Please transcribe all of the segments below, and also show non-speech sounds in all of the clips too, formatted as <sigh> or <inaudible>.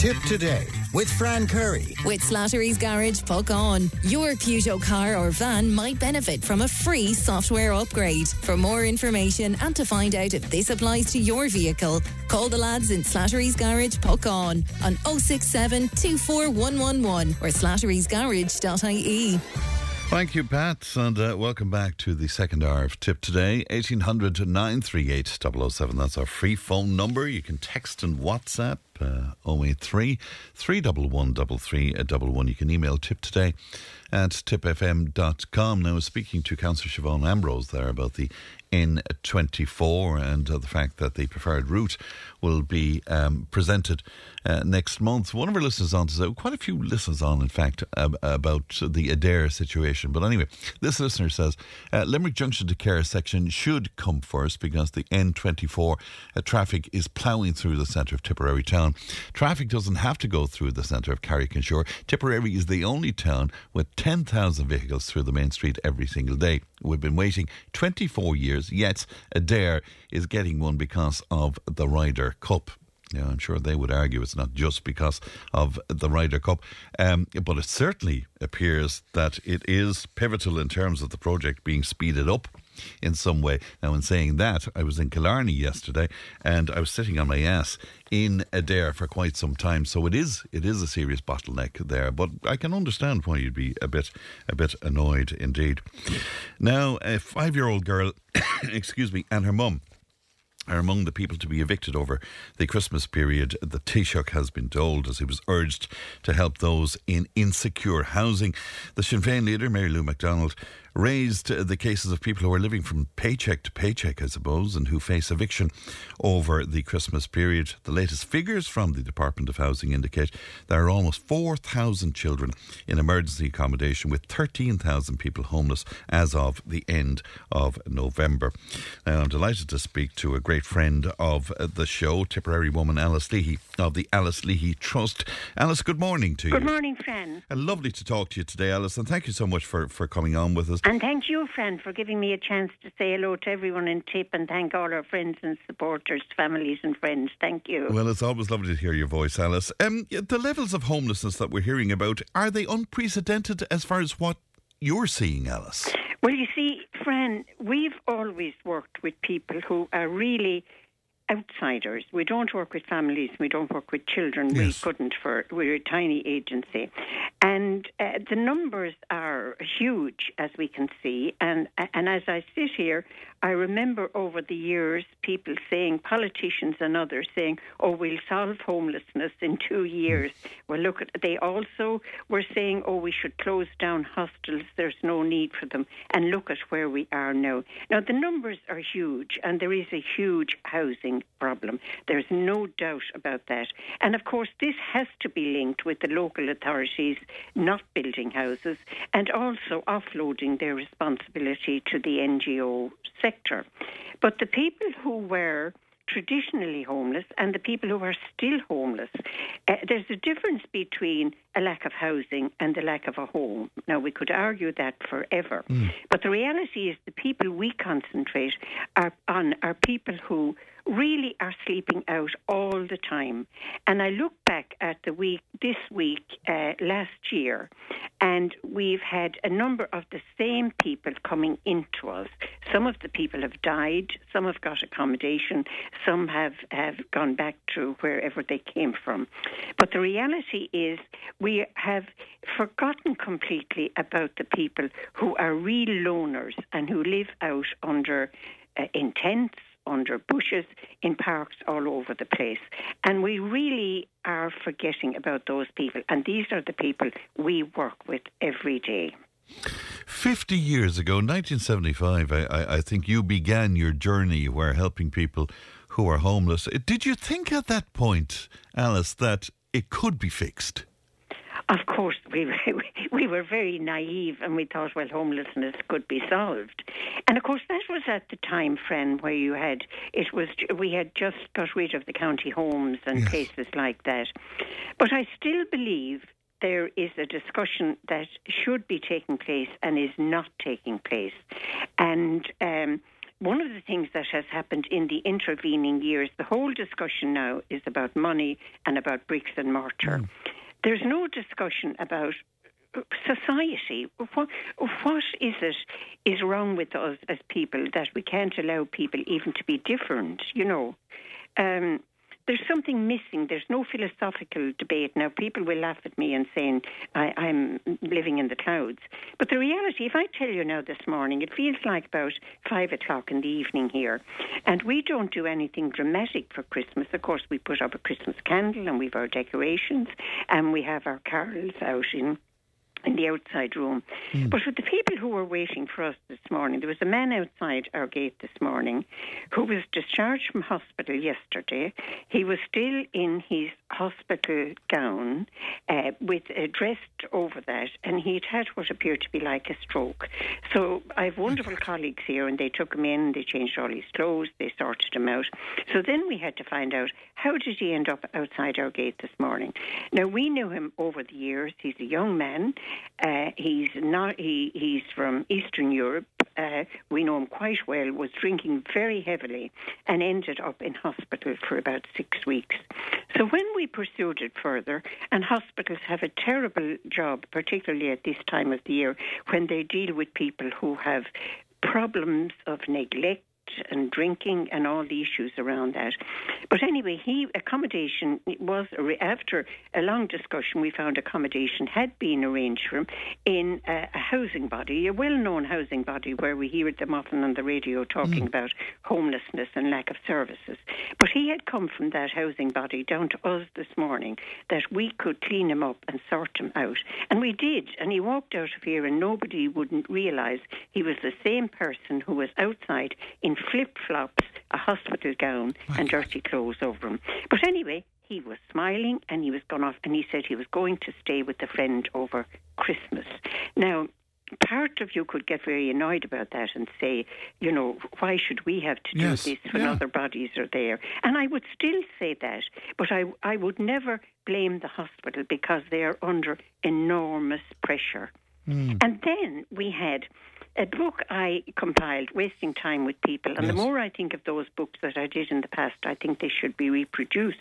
Tip today with Fran Curry. With Slattery's Garage, Puckane. Your Peugeot car or van might benefit from a free software upgrade. For more information and to find out if this applies to your vehicle, call the lads in Slattery's Garage, Puckane, on 067 24111 or slatterysgarage.ie. Thank you, Pat, and uh, welcome back to the second hour of Tip Today. 1800 938 007. That's our free phone number. You can text and WhatsApp uh, 083 311 3311. You can email Tip Today at tipfm.com. Now, I was speaking to Councillor Siobhan Ambrose there about the N24 and uh, the fact that the preferred route will be um, presented uh, next month. One of our listeners on to quite a few listeners on, in fact, uh, about the Adare situation. But anyway, this listener says uh, Limerick Junction to Cahir section should come first because the N24 uh, traffic is ploughing through the centre of Tipperary town. Traffic doesn't have to go through the centre of Carrick-on-Suir. Tipperary is the only town with 10,000 vehicles through the main street every single day. We've been waiting 24 years, yet Adare is getting one because of the Ryder Cup. Yeah, I'm sure they would argue it's not just because of the Ryder Cup, um, but it certainly appears that it is pivotal in terms of the project being speeded up in some way. Now, in saying that, I was in Killarney yesterday and I was sitting on my ass in Adare for quite some time. So it is it is a serious bottleneck there. But I can understand why you'd be a bit a bit annoyed indeed. Now, a five year old girl, <coughs> excuse me, and her mum are among the people to be evicted over the Christmas period. The Taoiseach has been told as he was urged to help those in insecure housing. The Sinn Féin leader, Mary Lou McDonald, raised the cases of people who are living from paycheck to paycheck, I suppose, and who face eviction over the Christmas period. The latest figures from the Department of Housing indicate there are almost 4,000 children in emergency accommodation, with 13,000 people homeless as of the end of November. Now, I'm delighted to speak to a great Fran of the show, Tipperary woman Alice Leahy of the Alice Leahy Trust. Alice, good morning to you. Good morning, Fran. And lovely to talk to you today, Alice, and thank you so much for, for coming on with us. And thank you, friend, for giving me a chance to say hello to everyone in Tip and thank all our friends and supporters, families and friends. Thank you. Well, it's always lovely to hear your voice, Alice. Um, the levels of homelessness that we're hearing about, are they unprecedented as far as what you're seeing, Alice? Well, you see, Fran, we've always worked with people who are really outsiders. We don't work with families. We don't work with children. Yes. We couldn't for we're a tiny agency, and uh, the numbers are huge as we can see. And and as I sit here, I remember over the years people saying, politicians and others saying, "Oh, we'll solve homelessness in two years." Well, look, at, they also were saying, "Oh, we should close down hostels. There's no need for them." And look at where we are now. Now the numbers are huge, and there is a huge housing problem. There's no doubt about that. And of course, this has to be linked with the local authorities not building houses and also offloading their responsibility to the NGO sector. But the people who were traditionally homeless and the people who are still homeless. Uh, there's a difference between a lack of housing and the lack of a home. Now, we could argue that forever, mm. but the reality is the people we concentrate are on are people who really are sleeping out all the time. And I look back at the week, this week, uh, last year, and we've had a number of the same people coming into us. Some of the people have died, some have got accommodation, some have, have gone back to wherever they came from. But the reality is, we have forgotten completely about the people who are real loners and who live out under uh, in tents under bushes, in parks all over the place. And we really are forgetting about those people. And these are the people we work with every day. 50 years ago, 1975, I, I, think you began your journey where helping people who are homeless. Did you think at that point, Alice, that it could be fixed? Of course, we <laughs> we were very naive and we thought, well, homelessness could be solved. And of course, that was at the time, Fran, where you had it was we had just got rid of the county homes and yes. places like that. But I still believe there is a discussion that should be taking place and is not taking place, and. Um, one of the things that has happened in the intervening years, the whole discussion now is about money and about bricks and mortar. Mm. There's no discussion about society. What, what is it is wrong with us as people that we can't allow people even to be different? You know, um, there's something missing. There's no philosophical debate. Now, people will laugh at me and saying I, I'm living in the clouds. But the reality, if I tell you now this morning, it feels like about five o'clock in the evening here, and we don't do anything dramatic for Christmas. Of course, we put up a Christmas candle and we've our decorations and we have our carols out in in the outside room. Mm. But for the people who were waiting for us this morning, there was a man outside our gate this morning who was discharged from hospital yesterday. He was still in his hospital gown uh, with uh, dressed over that, and he'd had what appeared to be like a stroke. So I have wonderful colleagues here, and they took him in, they changed all his clothes, they sorted him out. So then we had to find out how did he end up outside our gate this morning. Now we knew him over the years. He's a young man. Uh, he's not. He, he's from Eastern Europe. Uh, we know him quite well. Was drinking very heavily and ended up in hospital for about six weeks. So when we pursued it further, and hospitals have a terrible job, particularly at this time of the year, when they deal with people who have problems of neglect and drinking and all the issues around that. But anyway, he accommodation was after a long discussion. We found accommodation had been arranged for him in a, a housing body, a well-known housing body, where we hear them often on the radio talking mm. about homelessness and lack of services. But he had come from that housing body down to us this morning that we could clean him up and sort him out, and we did. And he walked out of here, and nobody wouldn't realise he was the same person who was outside in flip flops, a hospital gown, and dirty clothes over him. But anyway, he was smiling and he was gone off and he said he was going to stay with a friend over Christmas. Now, part of you could get very annoyed about that and say, you know, why should we have to do yes, this when yeah. other bodies are there? And I would still say that, but I, I would never blame the hospital because they are under enormous pressure. Mm. And then we had a book I compiled, Wasting Time with People. And yes. the more I think of those books that I did in the past, I think they should be reproduced.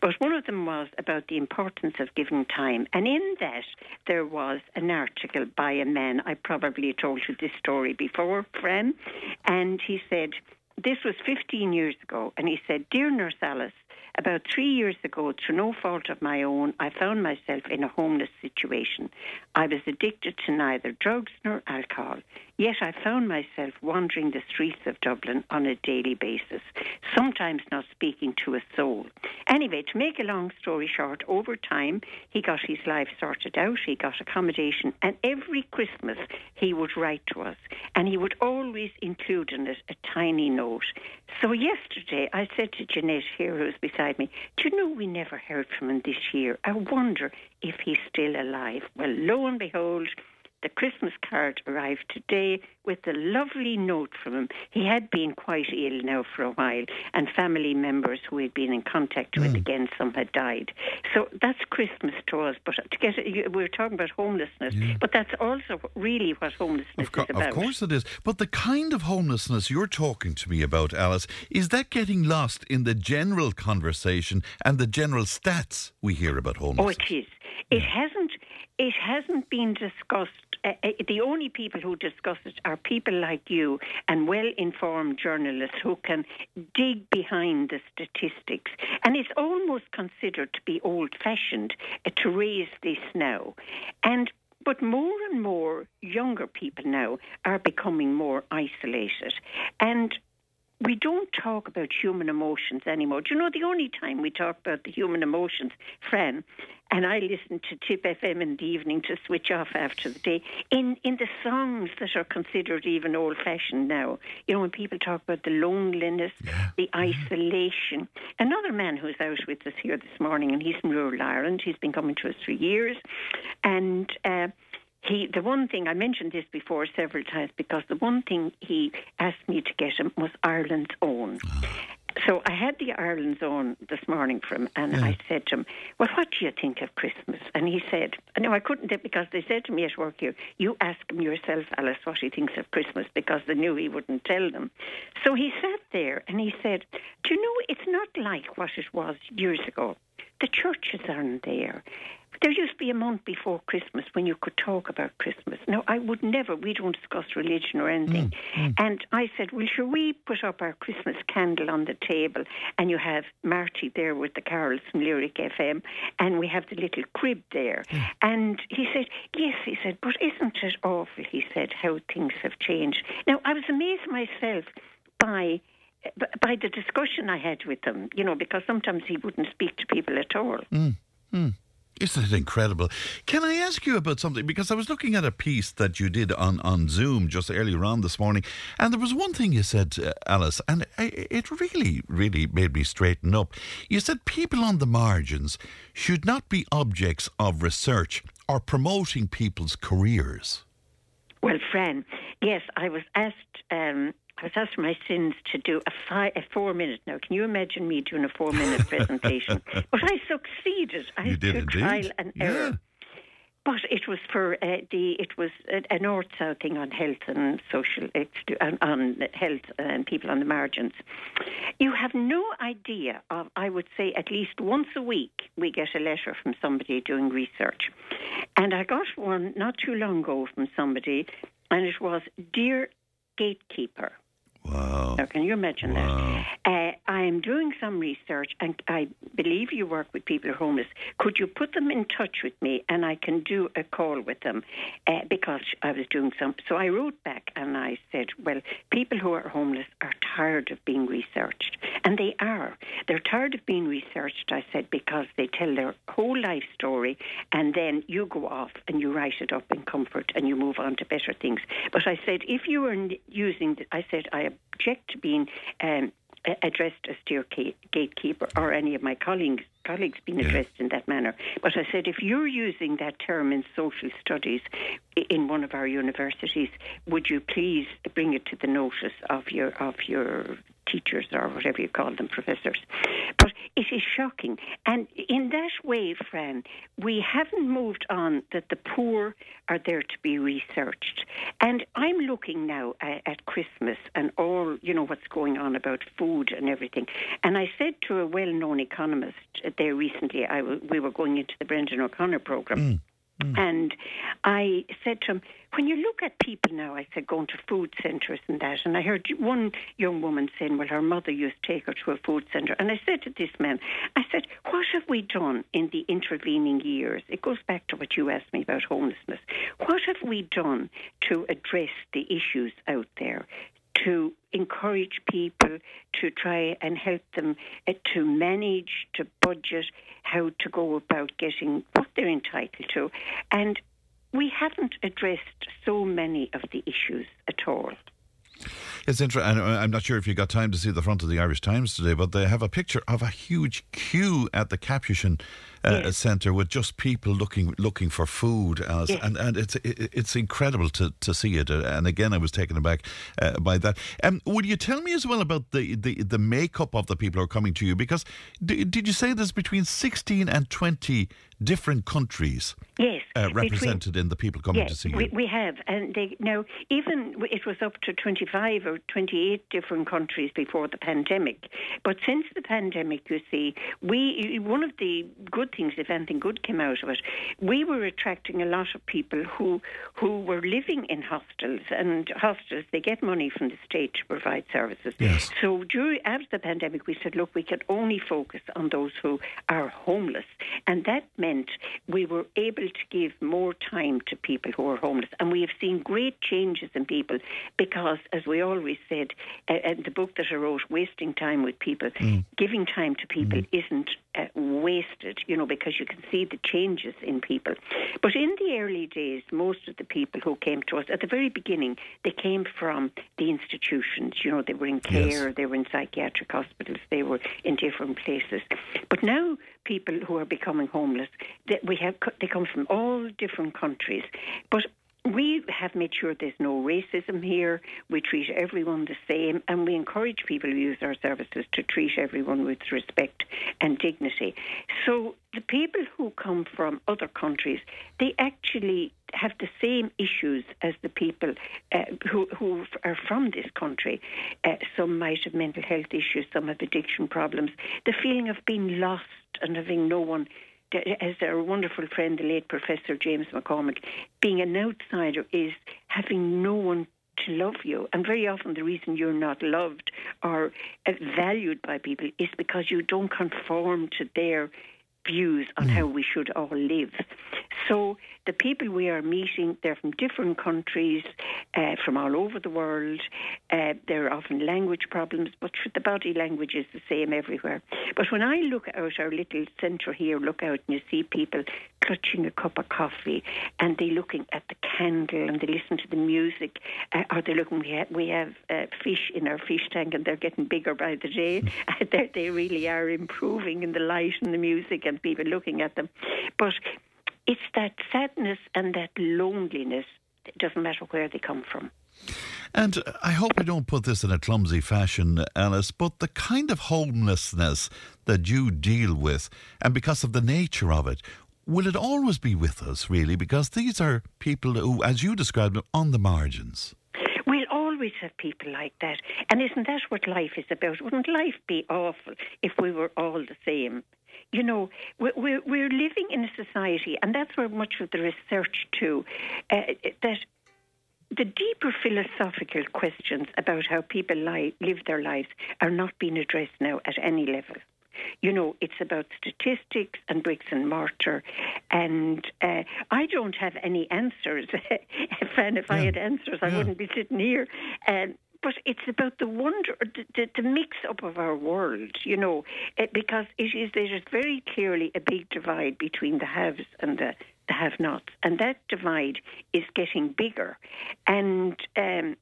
But one of them was about the importance of giving time. And in that, there was an article by a man. I probably told you this story before, Fran. And he said, this was 15 years ago. And he said, Dear Nurse Alice, about three years ago, through no fault of my own, I found myself in a homeless situation. I was addicted to neither drugs nor alcohol. Yet I found myself wandering the streets of Dublin on a daily basis, sometimes not speaking to a soul. Anyway, to make a long story short, over time, he got his life sorted out, he got accommodation, and every Christmas he would write to us, and he would always include in it a tiny note. So yesterday I said to Jeanette here, who's beside me, Do you know we never heard from him this year? I wonder if he's still alive. Well, lo and behold, the Christmas card arrived today with a lovely note from him. He had been quite ill now for a while, and family members who he'd been in contact with, mm. again, some had died. So that's Christmas to us. But to get we are talking about homelessness, yeah. but that's also really what homelessness co- is about. Of course it is. But the kind of homelessness you're talking to me about, Alice, is that getting lost in the general conversation and the general stats we hear about homelessness? Oh, it is. It hasn't. It hasn't been discussed uh, uh, the only people who discuss it are people like you and well informed journalists who can dig behind the statistics. And it's almost considered to be old fashioned uh, to raise this now. And but more and more younger people now are becoming more isolated. And we don't talk about human emotions anymore. Do you know the only time we talk about the human emotions, Fran, and I listen to Tip FM in the evening to switch off after the day, in, in the songs that are considered even old fashioned now. You know, when people talk about the loneliness, yeah. the isolation. Another man who's out with us here this morning, and he's from rural Ireland, he's been coming to us for years, and uh, he the one thing I mentioned this before several times because the one thing he asked me to get him was Ireland's own. Ah. So I had the Ireland's own this morning from him, and Yeah. I said to him, "Well, what do you think of Christmas?" And he said, "No, I couldn't because they said to me at work here, you ask him yourself, Alice, what he thinks of Christmas, because they knew he wouldn't tell them." So he sat there and he said, "Do you know it's not like what it was years ago? The churches aren't there." There used to be a month before Christmas when you could talk about Christmas. Now, I would never, we don't discuss religion or anything. Mm, mm. And I said, Well, shall we put up our Christmas candle on the table? And you have Marty there with the carols from Lyric FM, and we have the little crib there. And he said, Yes, he said, but isn't it awful, he said, how things have changed. Now, I was amazed myself by by the discussion I had with him, you know, because sometimes he wouldn't speak to people at all. Mm, Isn't it incredible? Can I ask you about something? Because I was looking at a piece that you did on, on Zoom just earlier on this morning, and there was one thing you said, uh, Alice, and it really, really made me straighten up. You said people on the margins should not be objects of research or promoting people's careers. Well, Fran, yes, I was asked. Um, I was asked for my sins to do a, five, a four minute. Now, can you imagine me doing a four minute presentation? <laughs> But I succeeded. I You did trial and Yeah. error. But it was for uh, the it was a, north south thing on health and social on, on health and people on the margins. You have no idea of. I would say at least once a week we get a letter from somebody doing research, and I got one not too long ago from somebody, and it was dear gatekeeper. Wow. Now, can you imagine Wow. that? Uh, I am doing some research, and I believe you work with people who are homeless. Could you put them in touch with me, and I can do a call with them? Uh, because I was doing some. So I wrote back and I said, "Well, people who are homeless are tired of being researched, and they are. They're tired of being researched." I said because they tell their whole life story, and then you go off and you write it up in comfort, and you move on to better things. But I said, if you are n- using, I said, I object to being um, addressed as dear gatekeeper or any of my colleagues colleagues being Yeah. addressed in that manner. But I said, if you're using that term in social studies in one of our universities, would you please bring it to the notice of your of your teachers or whatever you call them, professors? But it is shocking, and in that way, Fran, we haven't moved on that the poor are there to be researched. And I'm looking now at, at Christmas and all, you know, what's going on about food and everything. And I said to a well-known economist there recently, I, we were going into the Brendan O'Connor program. Mm. Mm. And I said to him, when you look at people now, I said, going to food centres and that, and I heard one young woman saying, well, her mother used to take her to a food centre. And I said to this man, I said, what have we done in the intervening years? It goes back to what you asked me about homelessness. What have we done to address the issues out there? to encourage people to try and help them uh, to manage, to budget, how to go about getting what they're entitled to. And we haven't addressed so many of the issues at all. It's interesting. I'm not sure if you got time to see the front of the Irish Times today, but they have a picture of a huge queue at the Capuchin uh, Yes. Centre with just people looking looking for food, Alice. Yes. and and it's it, it's incredible to, to see it. Uh, And again, I was taken aback uh, by that. Um, would you tell me as well about the, the, the makeup of the people who are coming to you? Because d- did you say there's between 16 and 20 different countries Yes. uh, between- represented in the people coming to Yes, see you? we, we have, and they now even it was up to twenty five or twenty eight different countries before the pandemic. But since the pandemic, you see, we one of the good things, if anything good came out of it, we were attracting a lot of people who who were living in hostels, and hostels they get money from the state to provide services. Yes. So during after the pandemic, we said, look, we can only focus on those who are homeless, and that meant we were able to give more time to people who are homeless, and we have seen great changes in people because, as we always said, uh, in the book that I wrote, wasting time with people, giving time to people isn't uh, wasted, you know, because you can see the changes in people. But in the early days, most of the people who came to us at the very beginning, they came from the institutions. You know, they were in care, they were in psychiatric hospitals, they were in different places. But now, people who are becoming homeless, they, we have they come from all different countries. But we have made sure there's no racism here. We treat everyone the same, and we encourage people who use our services to treat everyone with respect and dignity. So the people who come from other countries, they actually have the same issues as the people uh, who, who are from this country. Uh, some might have mental health issues, some have addiction problems. The feeling of being lost and having no one as our wonderful friend, the late Professor James McCormick, being an outsider is having no one to love you. And very often, the reason you're not loved or valued by people is because you don't conform to their views on mm. how we should all live. So the people we are meeting, they're from different countries, uh, from all over the world. Uh, there are often language problems, but the body language is the same everywhere. But when I look out our little centre here, look out and you see people clutching a cup of coffee and they're looking at the candle and they listen to the music, uh, or they're looking, we have, we have uh, fish in our fish tank and they're getting bigger by the day. <laughs> they really are improving in the light and the music and people looking at them. But it's that sadness and that loneliness. It doesn't matter where they come from. And I hope I don't put this in a clumsy fashion, Alice, but the kind of homelessness that you deal with, and because of the nature of it, will it always be with us, really? Because these are people who, as you described them, on the margins. We'll always have people like that. And isn't that what life is about? Wouldn't life be awful if we were all the same? you know, we're, we're living in a society, and that's where much of the research too, uh, that the deeper philosophical questions about how people li- live their lives are not being addressed now at any level. You know, it's about statistics and bricks and mortar. And uh, I don't have any answers. <laughs> and if yeah. I had answers, I yeah. wouldn't be sitting here. Um, but it's about the wonder, the, the, the mix up of our world, you know, it, because it is there is very clearly a big divide between the haves and the, the have-nots, and that divide is getting bigger, and. Um,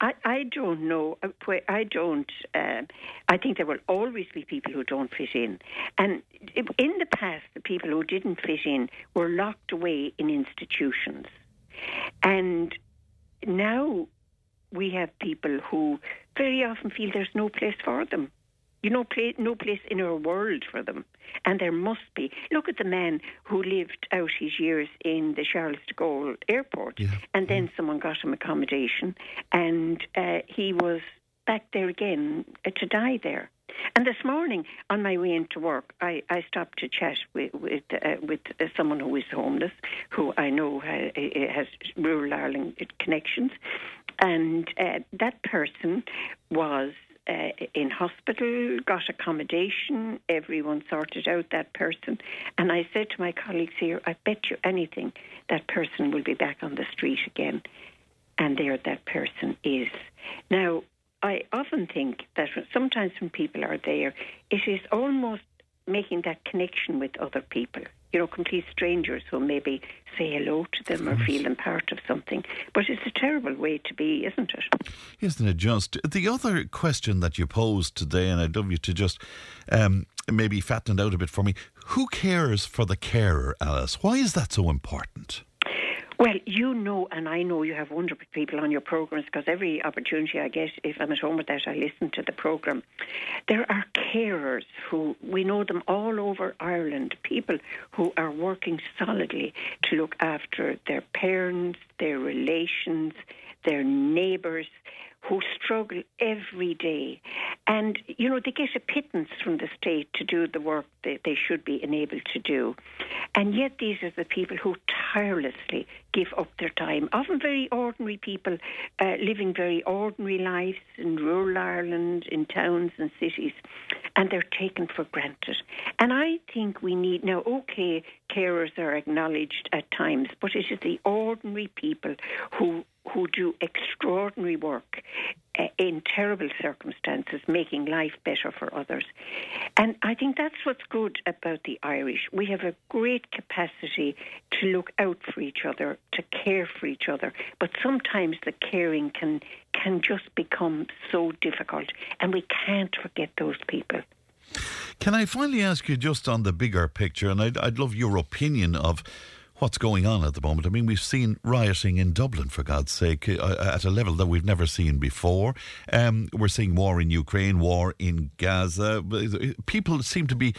I, I don't know. Uh, I don't. Uh, I think there will always be people who don't fit in. And in the past, the people who didn't fit in were locked away in institutions. And now we have people who very often feel there's no place for them. You know, no place in our world for them. And there must be. Look at the man who lived out his years in the Charles de Gaulle airport, yeah. and then mm. someone got him accommodation, and uh, he was back there again uh, to die there. And this morning, on my way into work, I, I stopped to chat with with, uh, with uh, someone who is homeless, who I know ha, has rural Ireland connections, and uh, that person was uh, in hospital, got accommodation, everyone sorted out that person. And I said to my colleagues here, I bet you anything that person will be back on the street again. And there that person is. Now, I often think that sometimes when people are there, it is almost making that connection with other people. You know, complete strangers who maybe say hello to them or feel them part of something. But it's a terrible way to be, isn't it? Isn't it just? The other question that you posed today, and I'd love you to just um, maybe fatten it out a bit for me. Who cares for the carer, Alice? Why is that so important? Well, you know, and I know you have wonderful people on your programs because every opportunity I get, if I'm at home with that, I listen to the program. There are carers who we know them all over Ireland, people who are working solidly to look after their parents, their relations, their neighbours, who struggle every day. And, you know, they get a pittance from the state to do the work that they should be enabled to do. And yet, these are the people who tirelessly give up their time. Often very ordinary people uh, living very ordinary lives in rural Ireland, in towns and cities, and they're taken for granted. And I think we need now, okay, carers are acknowledged at times, but it is the ordinary people who who do extraordinary work uh, in terrible circumstances, making life better for others. And I think that's what's good about the Irish. We have a great capacity to look out for each other, to care for each other, but sometimes the caring can can just become so difficult, and we can't forget those people. Can I finally ask you just on the bigger picture, and I'd, I'd love your opinion of what's going on at the moment. I mean, we've seen rioting in Dublin, for God's sake, uh, at a level that we've never seen before. Um, we're seeing war in Ukraine, war in Gaza. People seem to be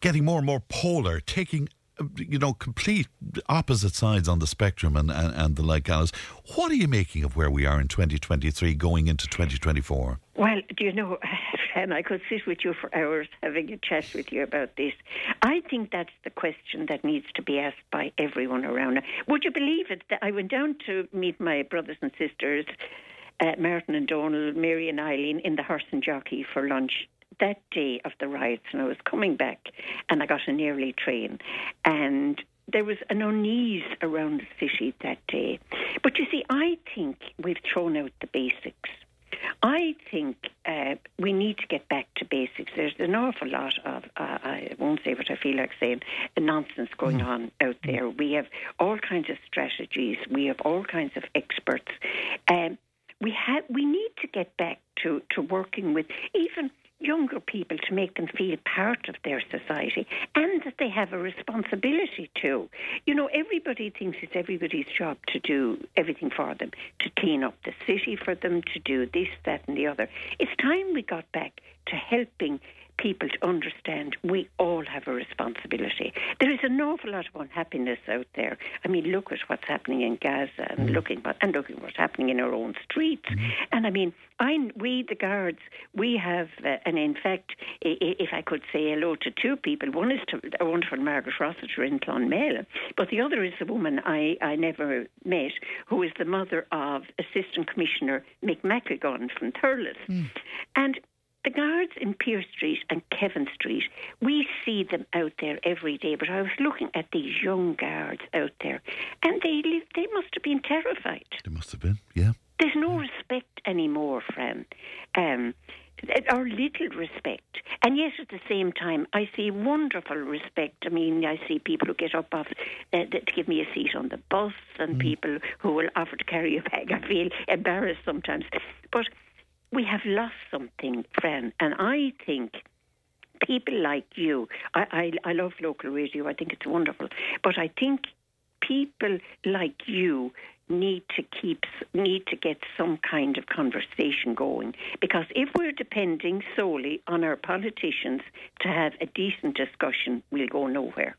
getting more and more polar, taking you know, complete opposite sides on the spectrum and, and, and the like, Alice. What are you making of where we are in 2023 going into 2024? Well, do you know, and I could sit with you for hours having a chat with you about this. I think that's the question that needs to be asked by everyone around. Would you believe it that I went down to meet my brothers and sisters, uh, Martin and Donald, Mary and Eileen, in the Horse and Jockey for lunch that day of the riots, and I was coming back, and I got an early train, and there was an unease around the city that day. But you see, I think we've thrown out the basics. I think uh, we need to get back to basics. There's an awful lot of, uh, I won't say what I feel like saying, nonsense going mm. on out there. We have all kinds of strategies, we have all kinds of experts. Um, we have we need to get back to, to working with even younger people to make them feel part of their society and that they have a responsibility too. You know, everybody thinks it's everybody's job to do everything for them, to clean up the city for them, to do this, that, and the other. It's time we got back to helping people to understand we all have a responsibility. An awful lot of unhappiness out there. I mean, look at what's happening in Gaza and mm. looking what, and looking what's happening in our own streets. Mm. And I mean, I, we the guards, we have, uh, and in fact, if I could say hello to two people, one is to a wonderful Margaret Rossiter in Clonmel, but the other is a woman I, I never met, who is the mother of Assistant Commissioner Mick McElgun from Thurles. Mm. And the guards in Pearse Street and Kevin Street, we see them out there every day. But I was looking at these young guards out there, and they they must have been terrified. They must have been, yeah. There's no respect anymore, Fran. Um, or little respect. And yet at the same time, I see wonderful respect. I mean, I see people who get up off uh, to give me a seat on the bus and mm. people who will offer to carry a bag. I feel embarrassed sometimes. But we have lost something, Fran. And I think people like you, I, I, I love local radio, I think it's wonderful, but I think people like you need to keep need to get some kind of conversation going because if we're depending solely on our politicians to have a decent discussion we'll go nowhere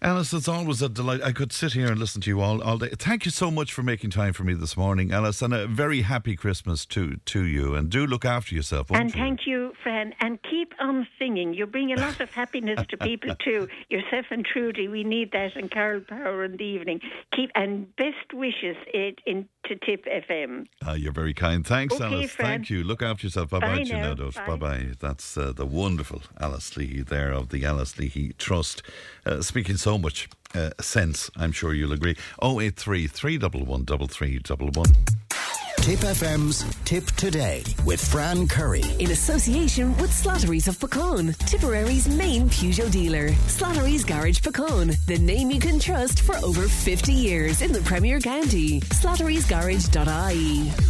Alice, it's always a delight. I could sit here and listen to you all, all day. Thank you so much for making time for me this morning, Alice, and a very happy Christmas to to you. And do look after yourself. and you? thank you, Fran. And keep on singing. You bring a lot of happiness to people <laughs> too. Yourself and Trudy, we need that, and Carol Power in the evening. Keep and best wishes it in to Tip FM. Uh, ah, you're very kind. Thanks, okay, Alice. Fran. Thank you. Look after yourself. Bye bye, bye. Bye bye. That's uh, the wonderful Alice Leahy there of the Alice Leahy Trust, uh, speaking so much uh, sense. I'm sure you'll agree. 083 311 3311. Tip FM's Tip Today with Fran Curry. In association with Slattery's of Puckane, Tipperary's main Peugeot dealer. Slattery's Garage Puckane, the name you can trust for over 50 years in the Premier County. Slattery'sGarage.ie.